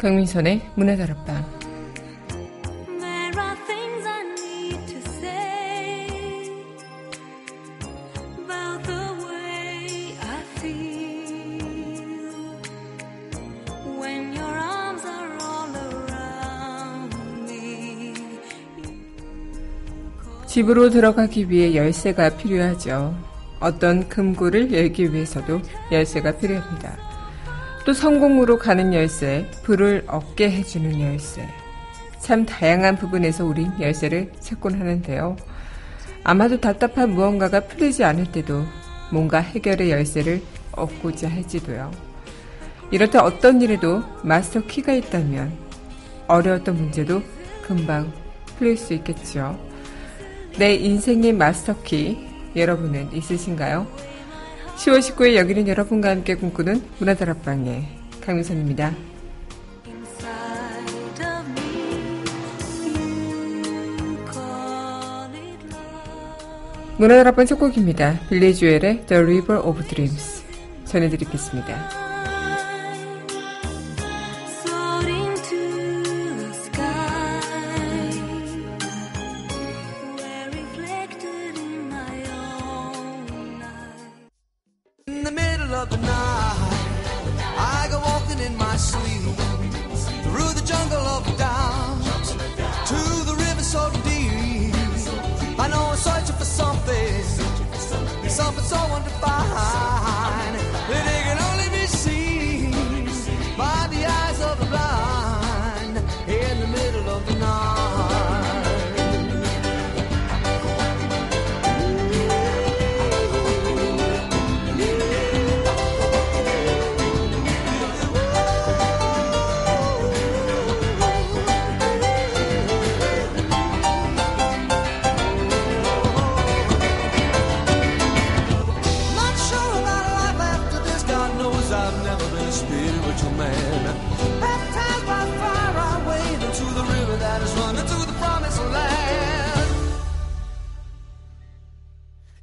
강민선의 문화다락방 집으로 들어가기 위해 열쇠가 필요하죠. 어떤 금고를 열기 위해서도 열쇠가 필요합니다. 또 성공으로 가는 열쇠, 불을 얻게 해주는 열쇠. 참 다양한 부분에서 우린 열쇠를 찾곤 하는데요. 아마도 답답한 무언가가 풀리지 않을 때도 뭔가 해결의 열쇠를 얻고자 할지도요. 이렇듯 어떤 일에도 마스터 키가 있다면 어려웠던 문제도 금방 풀릴 수 있겠죠. 내 인생의 마스터 키 여러분은 있으신가요? 10월 19일 여기는 여러분과 함께 꿈꾸는 문화다락방의 강민선입니다. 문화다락방 첫 곡입니다. 빌리 주엘의 The River of Dreams 전해드리겠습니다. middle of the night. I go walking in my sleep through the jungle of doubt to the river so deep. I know I'm searching for something, something so undefined.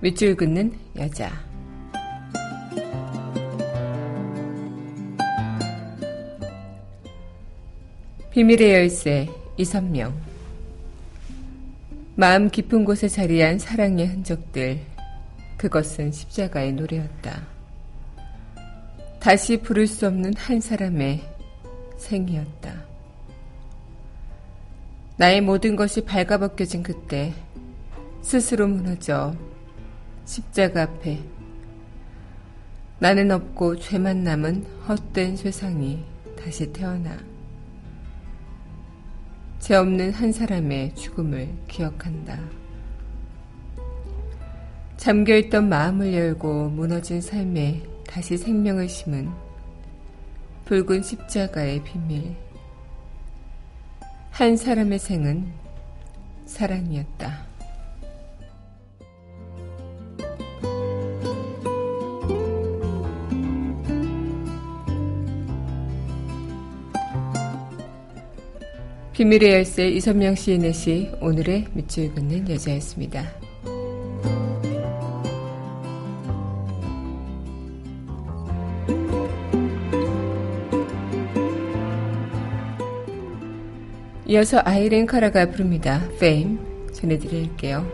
밑줄 긋는 여자. 비밀의 열쇠 이선명 마음 깊은 곳에 자리한 사랑의 흔적들 그것은 십자가의 노래였다. 다시 부를 수 없는 한 사람의 생이었다. 나의 모든 것이 발가벗겨진 그때 스스로 무너져 십자가 앞에 나는 없고 죄만 남은 헛된 세상이 다시 태어나 죄 없는 한 사람의 죽음을 기억한다. 잠겨있던 마음을 열고 무너진 삶에 다시 생명을 심은 붉은 십자가의 비밀. 한 사람의 생은 사랑이었다. 비밀의 열쇠 이선명 시인의 시 오늘의 밑줄 긋는 여자였습니다. 이어서 아이렌 카라가 부릅니다. Fame 전해드릴게요.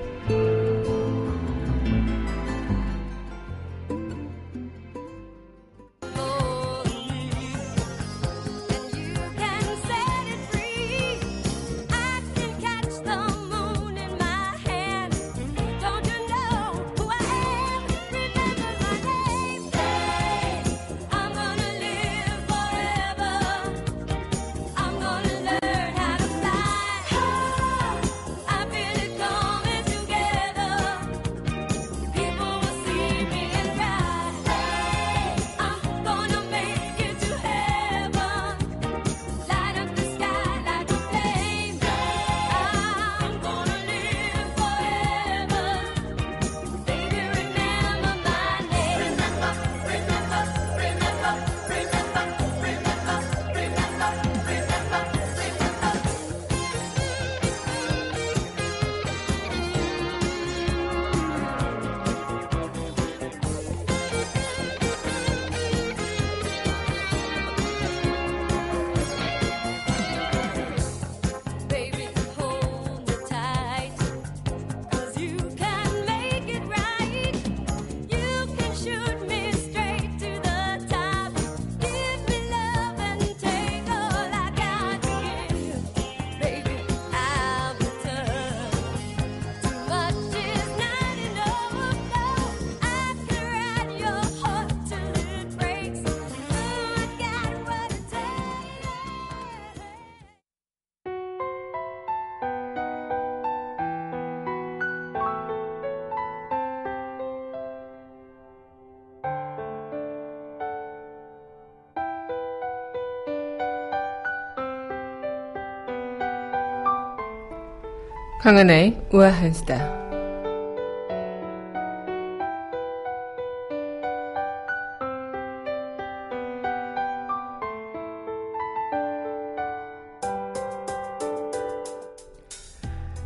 강은하의 우아한 수다.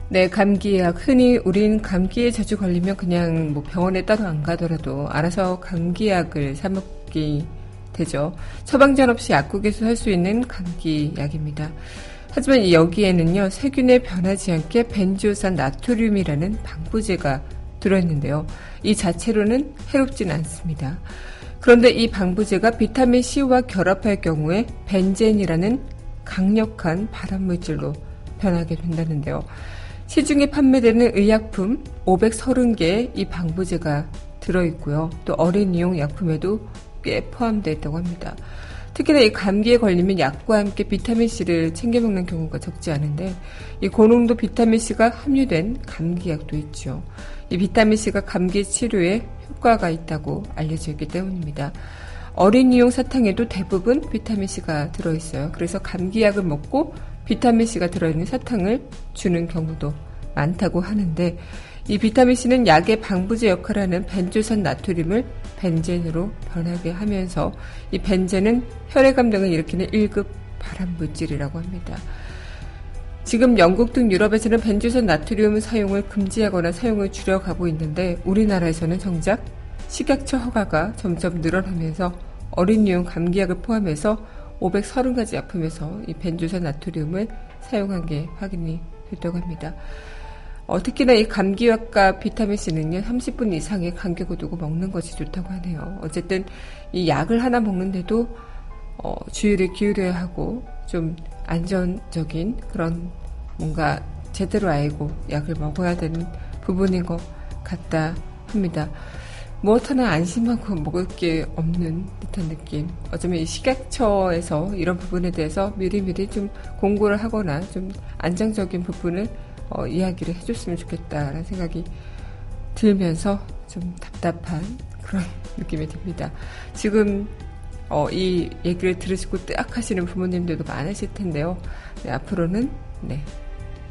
네, 감기약. 흔히 우린 감기에 자주 걸리면 그냥 뭐 병원에 따로 안 가더라도 알아서 감기약을 사먹기 되죠. 처방전 없이 약국에서 살수 있는 감기약입니다. 하지만 여기에는요, 세균에 변하지 않게 벤조산 나트륨이라는 방부제가 들어있는데요. 이 자체로는 해롭진 않습니다. 그런데 이 방부제가 비타민 C와 결합할 경우에 벤젠이라는 강력한 발암물질로 변하게 된다는데요. 시중에 판매되는 의약품 530개의 이 방부제가 들어있고요. 또 어린이용 약품에도 꽤 포함되어 있다고 합니다. 특히나 이 감기에 걸리면 약과 함께 비타민C를 챙겨 먹는 경우가 적지 않은데 이 고농도 비타민C가 함유된 감기약도 있죠. 이 비타민C가 감기 치료에 효과가 있다고 알려져 있기 때문입니다. 어린이용 사탕에도 대부분 비타민C가 들어있어요. 그래서 감기약을 먹고 비타민C가 들어있는 사탕을 주는 경우도 많다고 하는데 이 비타민C는 약의 방부제 역할을 하는 벤조산 나트륨을 벤젠으로 변하게 하면서 이 벤젠은 혈액암 등을 일으키는 1급 발암 물질이라고 합니다. 지금 영국 등 유럽에서는 벤조산 나트륨 사용을 금지하거나 사용을 줄여가고 있는데 우리나라에서는 정작 식약처 허가가 점점 늘어나면서 어린 이용 감기약을 포함해서 530가지 약품에서 이 벤조산 나트륨을 사용한 게 확인이 됐다고 합니다. 어, 특히나 이 감기약과 비타민C는요, 30분 이상의 간격을 두고 먹는 것이 좋다고 하네요. 어쨌든 이 약을 하나 먹는데도 어, 주의를 기울여야 하고 좀 안전적인 그런 뭔가 제대로 알고 약을 먹어야 되는 부분인 것 같다 합니다. 무엇 하나 안심하고 먹을 게 없는 듯한 느낌. 어쩌면 이 식약처에서 이런 부분에 대해서 미리미리 좀 공고를 하거나 좀 안정적인 부분을 어, 이야기를 해줬으면 좋겠다라는 생각이 들면서 좀 답답한 그런 느낌이 듭니다. 지금 어, 이 얘기를 들으시고 뜨악하시는 부모님들도 많으실 텐데요. 네, 앞으로는 네,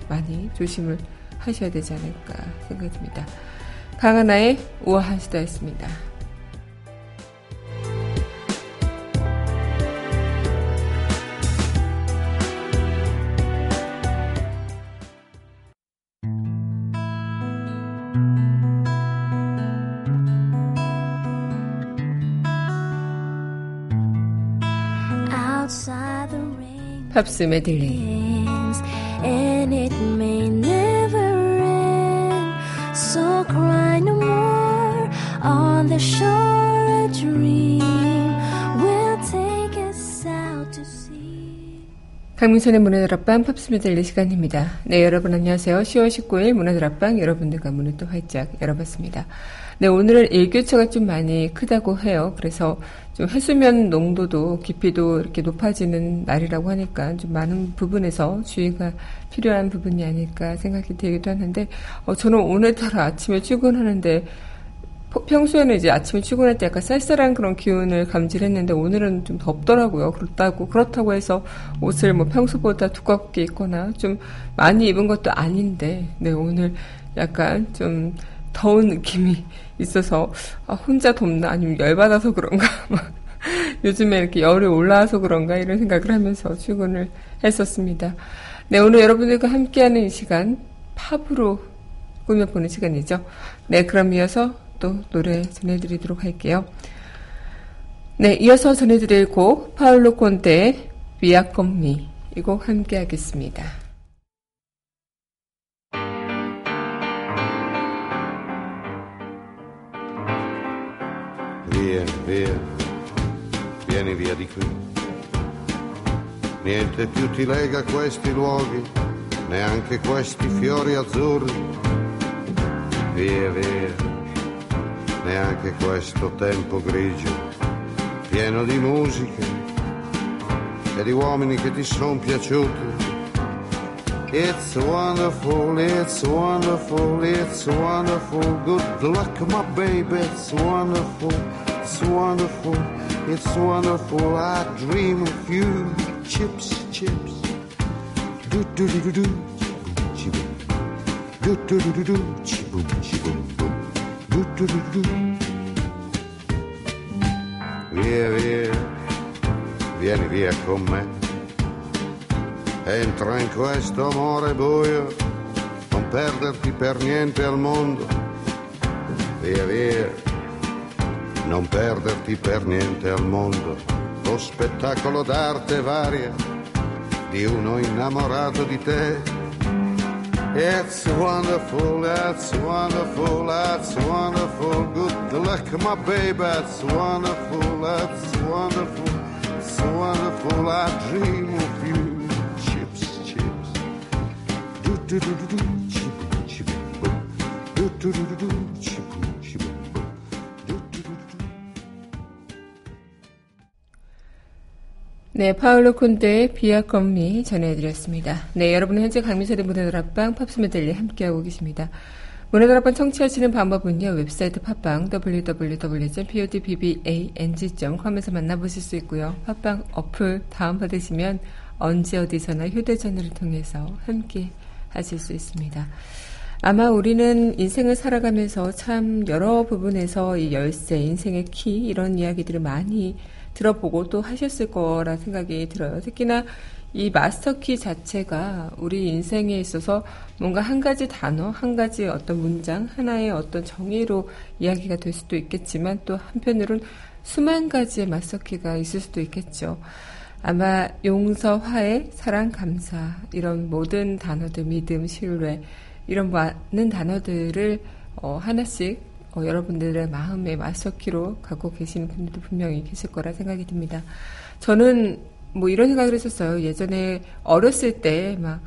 많이 조심을 하셔야 되지 않을까 생각이 듭니다. 강하나의 우아한 시다였습니다. 팝스 메들리 And it may never end So cry no more On the shore a dream 강민선의 문화다락방 팝스 메들리 시간입니다. 네 여러분 안녕하세요. 10월 19일 문화다락방 여러분들과 문을 또 활짝 열어봤습니다. 네, 오늘은 일교차가 좀 많이 크다고 해요. 그래서 좀 해수면 농도도 깊이도 이렇게 높아지는 날이라고 하니까 좀 많은 부분에서 주의가 필요한 부분이 아닐까 생각이 들기도 하는데, 어, 저는 오늘따라 아침에 출근하는데, 평소에는 이제 아침에 출근할 때 약간 쌀쌀한 그런 기운을 감지했는데 오늘은 좀 덥더라고요. 그렇다고 그렇다고 해서 옷을 뭐 평소보다 두껍게 입거나 좀 많이 입은 것도 아닌데, 네 오늘 약간 좀 더운 느낌이 있어서 아, 혼자 덥나 아니면 열받아서 그런가 요즘에 이렇게 열이 올라와서 그런가 이런 생각을 하면서 출근을 했었습니다. 네 오늘 여러분들과 함께하는 이 시간 팝으로 꾸며보는 시간이죠. 네 그럼 이어서 또 노래 전해드리도록 할게요. 네 이어서 전해드릴 곡 파울로 콘테의 위아컴미 이 곡. Via, via, neanche questo tempo grigio, pieno di musiche e di uomini che ti sono piaciuti. It's wonderful, it's wonderful, it's wonderful. Good luck, my baby, it's wonderful. It's wonderful, it's wonderful. I dream of you. Chips, chips. Do do do do do. Du du du du du, ci-bum, ci-bum, bum. Du du du du. Via, via, vieni via con me. Entra in questo amore buio, non perderti per niente al mondo. Via, via, non perderti per niente al mondo. Lo spettacolo d'arte varia di uno innamorato di te. It's wonderful, it's wonderful, it's wonderful. Good luck, my baby, it's wonderful, it's wonderful, it's wonderful. I dream of you. Chips, chips. Do do do do do, chip, chip, do do do do, 네, 파올로 콘테의 Via con me 전해드렸습니다. 네, 여러분은 현재 강민철의 문화다락방 팝스 메들리 함께하고 계십니다. 문화다락방 청취하시는 방법은요, 웹사이트 팟빵 www.podbbang.com에서 만나보실 수 있고요. 팟빵 어플 다운받으시면 언제 어디서나 휴대전화를 통해서 함께 하실 수 있습니다. 아마 우리는 인생을 살아가면서 참 여러 부분에서 이 열쇠, 인생의 키, 이런 이야기들을 많이 들어보고 또 하셨을 거라 생각이 들어요. 특히나 이 마스터키 자체가 우리 인생에 있어서 뭔가 한 가지 단어, 한 가지 어떤 문장, 하나의 어떤 정의로 이야기가 될 수도 있겠지만 또 한편으로는 수만 가지의 마스터키가 있을 수도 있겠죠. 아마 용서, 화해, 사랑, 감사 이런 모든 단어들, 믿음, 신뢰 이런 많은 단어들을 어, 하나씩 어, 여러분들의 마음의 마스터키로 갖고 계시는 분들도 분명히 계실 거라 생각이 듭니다. 저는 뭐 이런 생각을 했었어요. 예전에 어렸을 때 막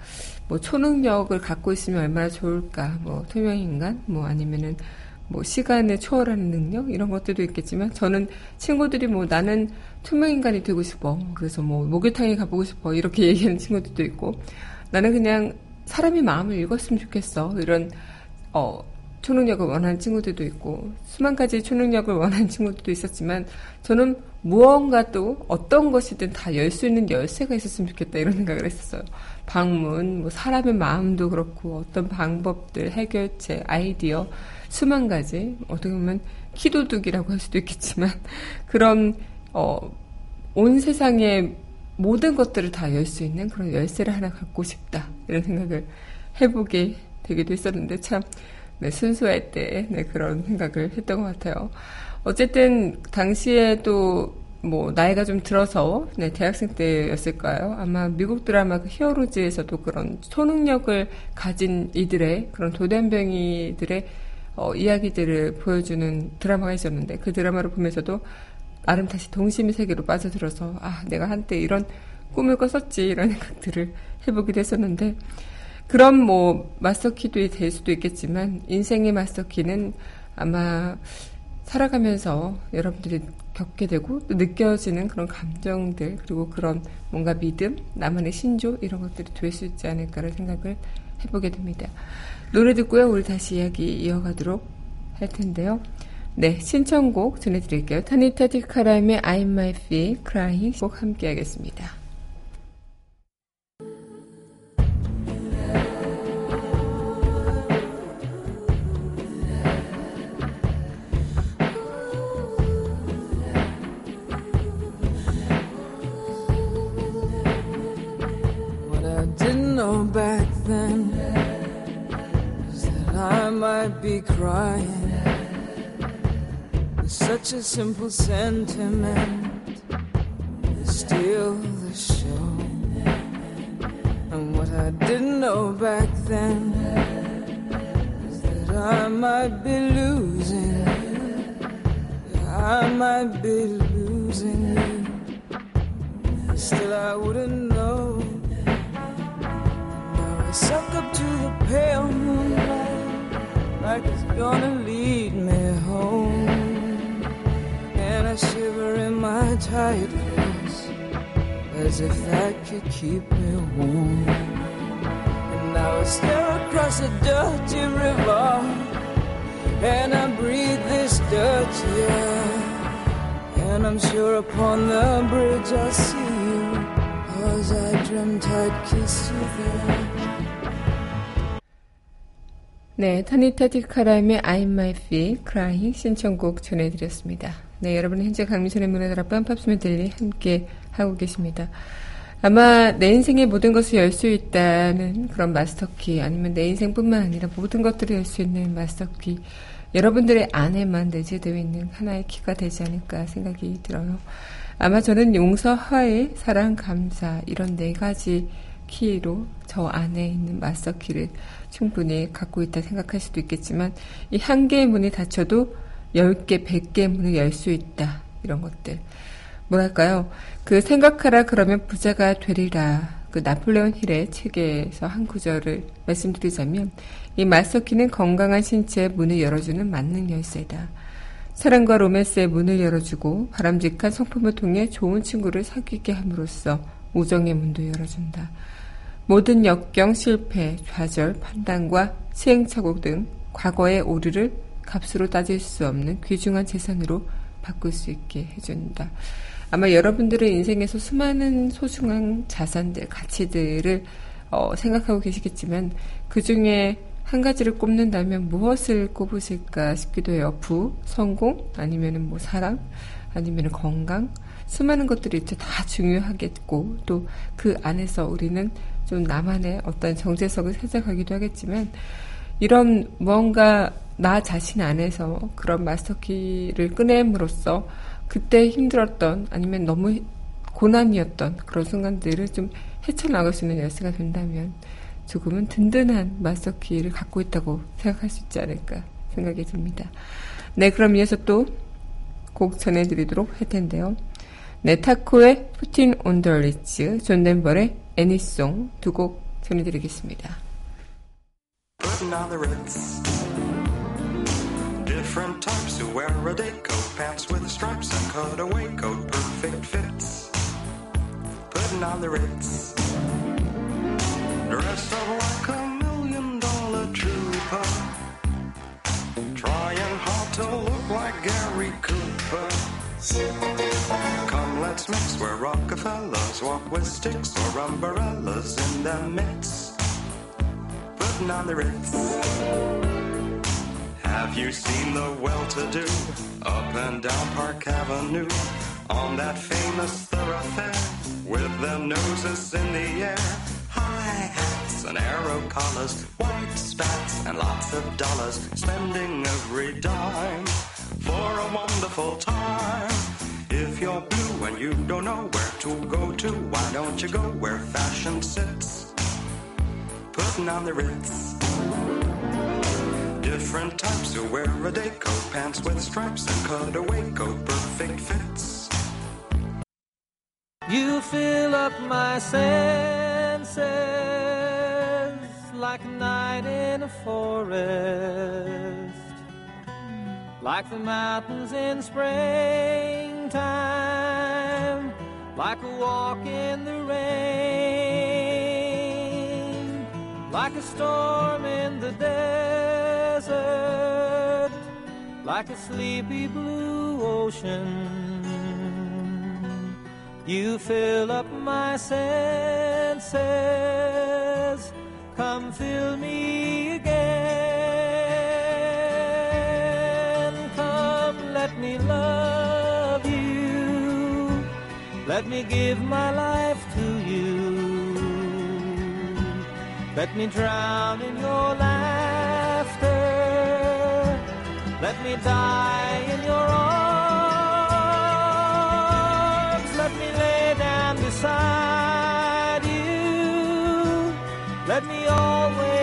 뭐 초능력을 갖고 있으면 얼마나 좋을까. 뭐 투명인간, 뭐 아니면은 뭐 시간을 초월하는 능력 이런 것들도 있겠지만 저는 친구들이 뭐 나는 투명인간이 되고 싶어. 그래서 뭐 목욕탕에 가보고 싶어. 이렇게 얘기하는 친구들도 있고 나는 그냥 사람의 마음을 읽었으면 좋겠어. 이런 어 초능력을 원하는 친구들도 있고 수만 가지 초능력을 원하는 친구들도 있었지만 저는 무언가 또 어떤 것이든 다 열 수 있는 열쇠가 있었으면 좋겠다 이런 생각을 했었어요. 방문, 뭐 사람의 마음도 그렇고 어떤 방법들, 해결책, 아이디어 수만 가지 어떻게 보면 키도둑이라고 할 수도 있겠지만 그런 어, 온 세상의 모든 것들을 다 열 수 있는 그런 열쇠를 하나 갖고 싶다 이런 생각을 해보게 되기도 했었는데 참 네, 순수할 때 네, 그런 생각을 했던 것 같아요. 어쨌든 당시에 또뭐 나이가 좀 들어서 네, 대학생 때였을까요? 아마 미국 드라마 그 히어로즈에서도 그런 초능력을 가진 이들의 그런 도련병이들의 어, 이야기들을 보여주는 드라마가 있었는데 그 드라마를 보면서도 나름 다시 동심의 세계로 빠져들어서 아 내가 한때 이런 꿈을 꿨었지 이런 생각들을 해보기도 했었는데 그런 뭐 마스터키도 될 수도 있겠지만 인생의 마스터키는 아마 살아가면서 여러분들이 겪게 되고 또 느껴지는 그런 감정들 그리고 그런 뭔가 믿음, 나만의 신조 이런 것들이 될 수 있지 않을까를 생각을 해보게 됩니다. 노래 듣고요. 우리 다시 이야기 이어가도록 할 텐데요. 네, 신청곡 전해드릴게요. 타니타 디카라임의 I'm My Feel Crying 꼭 함께 하겠습니다. Might be crying. With such a simple sentiment still the show. And what I didn't know back then is that I might be losing. I might be losing you. Still, I wouldn't know. Now I suck up to the pale moonlight like it's gonna lead me home. And I shiver in my tight clothes as if that could keep me warm. And now I stare across a dirty river and I breathe this dirty air. And I'm sure upon the bridge I'll see you Cause I dreamt I'd kiss you there 네, 타니타 디카람의 I'm My Feet Crying 신청곡 전해드렸습니다. 네, 여러분은 현재 강민선의 문화들 앞방 팝스메들리 함께 하고 계십니다. 아마 내 인생의 모든 것을 열 수 있다는 그런 마스터키 아니면 내 인생뿐만 아니라 모든 것들을 열 수 있는 마스터키 여러분들의 안에만 내재되어 있는 하나의 키가 되지 않을까 생각이 들어요. 아마 저는 용서, 화해, 사랑, 감사 이런 네 가지 키로 저 안에 있는 마스터키를 충분히 갖고 있다 생각할 수도 있겠지만 이 한 개의 문이 닫혀도 10개, 100개의 문을 열 수 있다. 이런 것들. 뭐랄까요. 그 생각하라 그러면 부자가 되리라. 그 나폴레온 힐의 책에서 한 구절을 말씀드리자면 이 마스터키는 건강한 신체의 문을 열어주는 만능 열쇠다. 사랑과 로맨스의 문을 열어주고 바람직한 성품을 통해 좋은 친구를 사귀게 함으로써 우정의 문도 열어준다. 모든 역경, 실패, 좌절, 판단과 시행착오 등 과거의 오류를 값으로 따질 수 없는 귀중한 재산으로 바꿀 수 있게 해준다. 아마 여러분들의 인생에서 수많은 소중한 자산들, 가치들을 어, 생각하고 계시겠지만 그 중에 한 가지를 꼽는다면 무엇을 꼽으실까 싶기도 해요. 부, 성공, 아니면은 뭐 사랑, 아니면 건강, 수많은 것들이 있죠. 다 중요하겠고 또 그 안에서 우리는 좀 나만의 어떤 정체성을 찾아가기도 하겠지만 이런 무언가 나 자신 안에서 그런 마스터키를 꺼냄으로써 그때 힘들었던 아니면 너무 고난이었던 그런 순간들을 좀 헤쳐나갈 수 있는 열쇠가 된다면 조금은 든든한 마스터키를 갖고 있다고 생각할 수 있지 않을까 생각이 듭니다. 네, 그럼 이어서 또 곡 전해드리도록 할 텐데요. 네, 타코의 푸틴 온더 리츠, 존 덴버의 애니송 두 곡 전해드리겠습니다. Different types who wear a day coat, pants with stripes and cutaway coat, perfect fits. Putting on the Ritz. Dressed up like a million dollar trooper. Trying hard to look like Gary Cooper. Where Rockefellers walk with sticks or umbrellas in their midst. Putting on the Ritz. Have you seen the well-to-do up and down Park Avenue on that famous thoroughfare with their noses in the air? High hats and arrow collars, white spats and lots of dollars, spending every dime for a wonderful time. If you're blue and you don't know where to go to, why don't you go where fashion sits? Putting on the Ritz. Different types who wear a day coat, pants with stripes and cutaway coat, perfect fits. You fill up my senses like a night in a forest, like the mountains in springtime, like a walk in the rain, like a storm in the desert, like a sleepy blue ocean. You fill up my senses. Come fill me again. Come, let me love. Let me give my life to you. Let me drown in your laughter. Let me die in your arms. Let me lay down beside you. Let me always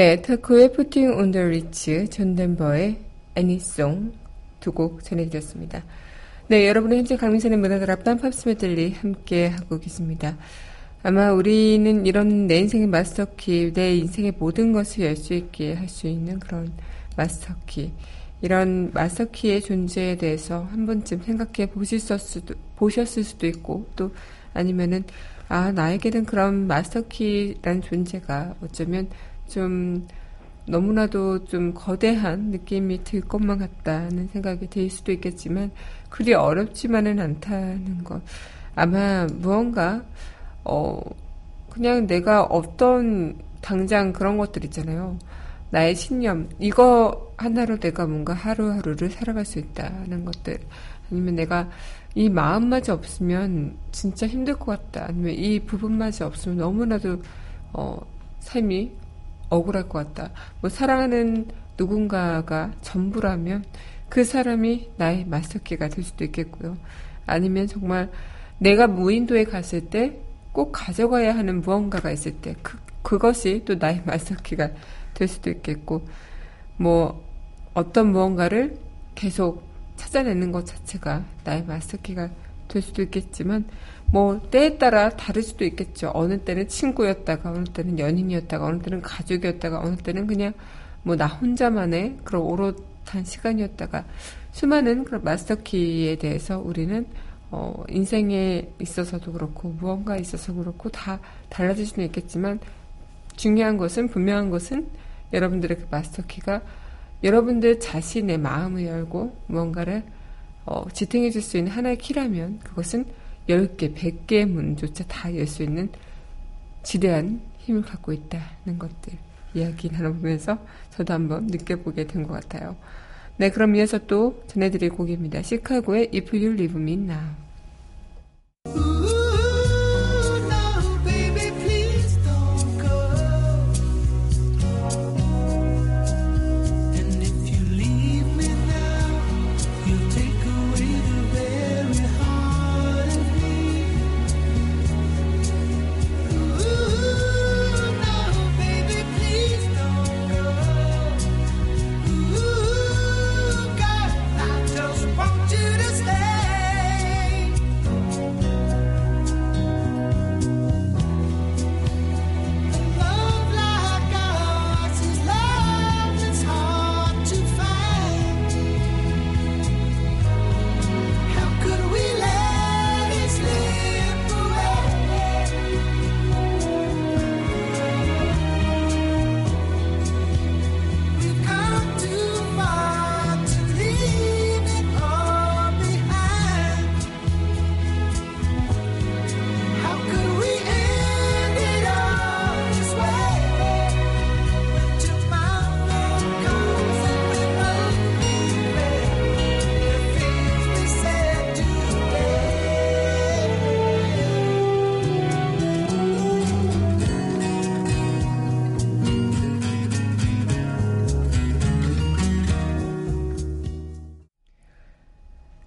네, 타코의 Putting on the Rich, 존 덴버의 애니송 두 곡 전해드렸습니다. 네, 여러분은 현재 강민선의 문화들 앞단 팝스 메들리 함께 하고 계십니다. 아마 우리는 이런 내 인생의 마스터키, 내 인생의 모든 것을 열 수 있게 할 수 있는 그런 마스터키, 이런 마스터키의 존재에 대해서 한 번쯤 생각해 보셨을 수도, 보셨을 수도 있고, 또 아니면은, 아, 나에게는 그런 마스터키란 존재가 어쩌면 좀, 너무나도 좀 거대한 느낌이 들 것만 같다는 생각이 들 수도 있겠지만 그리 어렵지만은 않다는 것. 아마 무언가 어 그냥 내가 어떤 당장 그런 것들 있잖아요. 나의 신념 이거 하나로 내가 뭔가 하루하루를 살아갈 수 있다는 것들 아니면 내가 이 마음마저 없으면 진짜 힘들 것 같다 아니면 이 부분마저 없으면 너무나도 어 삶이 억울할 것 같다. 뭐 사랑하는 누군가가 전부라면 그 사람이 나의 마스터키가 될 수도 있겠고요. 아니면 정말 내가 무인도에 갔을 때 꼭 가져가야 하는 무언가가 있을 때 그, 그것이 또 나의 마스터키가 될 수도 있겠고 뭐 어떤 무언가를 계속 찾아내는 것 자체가 나의 마스터키가 될 수도 있겠지만 뭐 때에 따라 다를 수도 있겠죠. 어느 때는 친구였다가 어느 때는 연인이었다가 어느 때는 가족이었다가 어느 때는 그냥 뭐 나 혼자만의 그런 오롯한 시간이었다가 수많은 그런 마스터키에 대해서 우리는 어 인생에 있어서도 그렇고 무언가 있어서 그렇고 다 달라질 수는 있겠지만 중요한 것은 분명한 것은 여러분들의 그 마스터키가 여러분들 자신의 마음을 열고 무언가를 어, 지탱해 줄 수 있는 하나의 키라면 그것은 10개, 100개의 문조차 다 열 수 있는 지대한 힘을 갖고 있다는 것들 이야기 나눠보면서 저도 한번 느껴보게 된 것 같아요. 네, 그럼 이어서 또 전해드릴 곡입니다. 시카고의 If You Leave Me Now.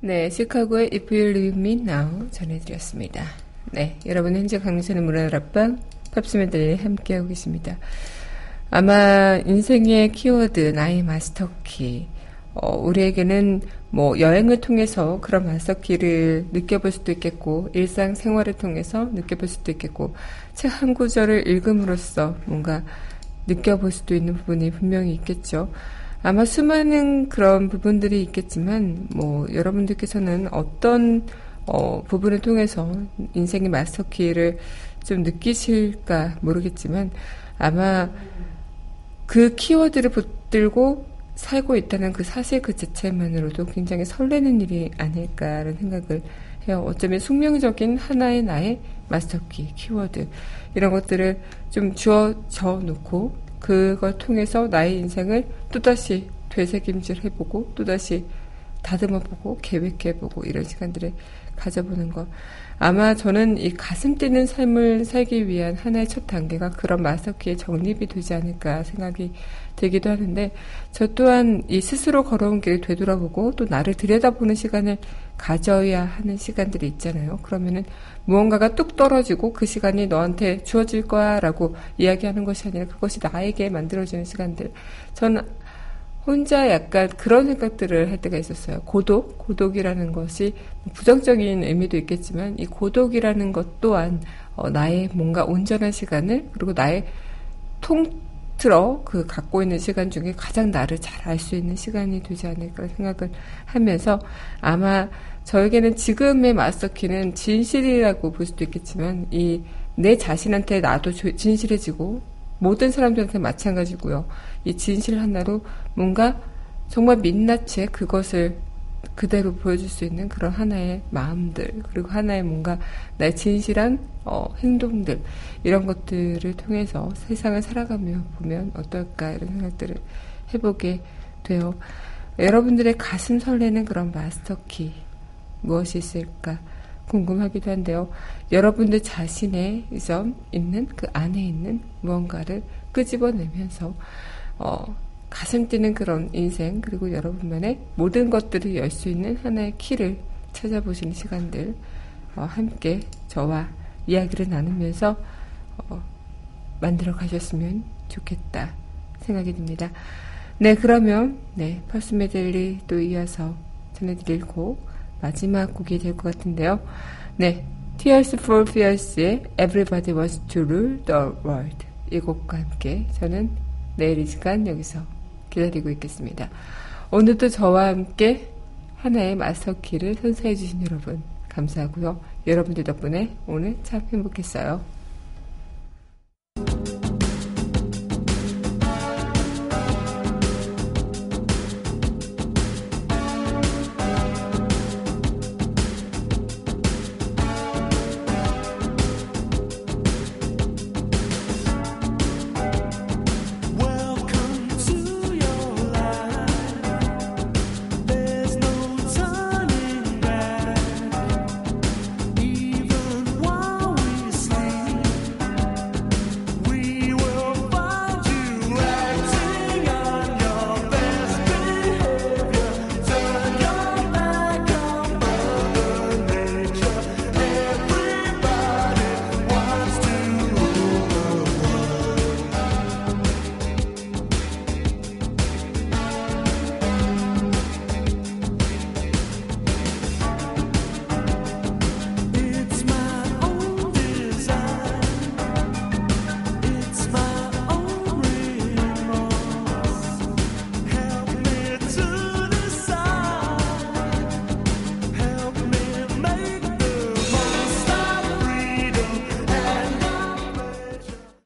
네, 시카고의 If You Leave Me Now 전해드렸습니다. 네, 여러분 현재 강민선의 문화를 앞방 팝스맨들이 함께하고 계십니다. 아마 인생의 키워드, 나의 마스터키. 어, 우리에게는 뭐 여행을 통해서 그런 마스터키를 느껴볼 수도 있겠고, 일상 생활을 통해서 느껴볼 수도 있겠고, 책 한 구절을 읽음으로써 뭔가 느껴볼 수도 있는 부분이 분명히 있겠죠. 아마 수많은 그런 부분들이 있겠지만, 뭐, 여러분들께서는 어떤, 어, 부분을 통해서 인생의 마스터키를 좀 느끼실까 모르겠지만, 아마 그 키워드를 붙들고 살고 있다는 그 사실 그 자체만으로도 굉장히 설레는 일이 아닐까라는 생각을 해요. 어쩌면 숙명적인 하나의 나의 마스터키, 키워드, 이런 것들을 좀 주어져 놓고 그걸 통해서 나의 인생을 또다시 되새김질 해보고 또다시 다듬어보고 계획해보고 이런 시간들을 가져보는 것. 아마 저는 이 가슴 뛰는 삶을 살기 위한 하나의 첫 단계가 그런 마스터키의 정립이 되지 않을까 생각이 되기도 하는데 저 또한 이 스스로 걸어온 길을 되돌아보고 또 나를 들여다보는 시간을 가져야 하는 시간들이 있잖아요. 그러면은 무언가가 뚝 떨어지고 그 시간이 너한테 주어질 거야 라고 이야기하는 것이 아니라 그것이 나에게 만들어지는 시간들. 저는 혼자 약간 그런 생각들을 할 때가 있었어요. 고독, 고독이라는 것이 부정적인 의미도 있겠지만 이 고독이라는 것 또한 어, 나의 뭔가 온전한 시간을 그리고 나의 통틀어 그 갖고 있는 시간 중에 가장 나를 잘 알 수 있는 시간이 되지 않을까 생각을 하면서 아마 저에게는 지금의 마스터키는 진실이라고 볼 수도 있겠지만 이 내 자신한테 나도 진실해지고 모든 사람들한테 마찬가지고요. 이 진실 하나로 뭔가 정말 민낯에 그것을 그대로 보여줄 수 있는 그런 하나의 마음들 그리고 하나의 뭔가 나의 진실한 어, 행동들 이런 것들을 통해서 세상을 살아가며 보면 어떨까 이런 생각들을 해보게 돼요. 여러분들의 가슴 설레는 그런 마스터키 무엇이 있을까 궁금하기도 한데요. 여러분들 자신의 점 있는 그 안에 있는 무언가를 끄집어내면서 어, 가슴 뛰는 그런 인생 그리고 여러분만의 모든 것들을 열 수 있는 하나의 키를 찾아보시는 시간들 어, 함께 저와 이야기를 나누면서 어, 만들어 가셨으면 좋겠다 생각이 듭니다. 네, 그러면 네 펄스 메들리 또 이어서 전해드릴 곡 마지막 곡이 될 것 같은데요. 네, Tears for Fears의 Everybody Wants to Rule the World 이 곡과 함께 저는 내일 이 시간 여기서 기다리고 있겠습니다. 오늘도 저와 함께 하나의 마스터키를 선사해 주신 여러분 감사하고요. 여러분들 덕분에 오늘 참 행복했어요.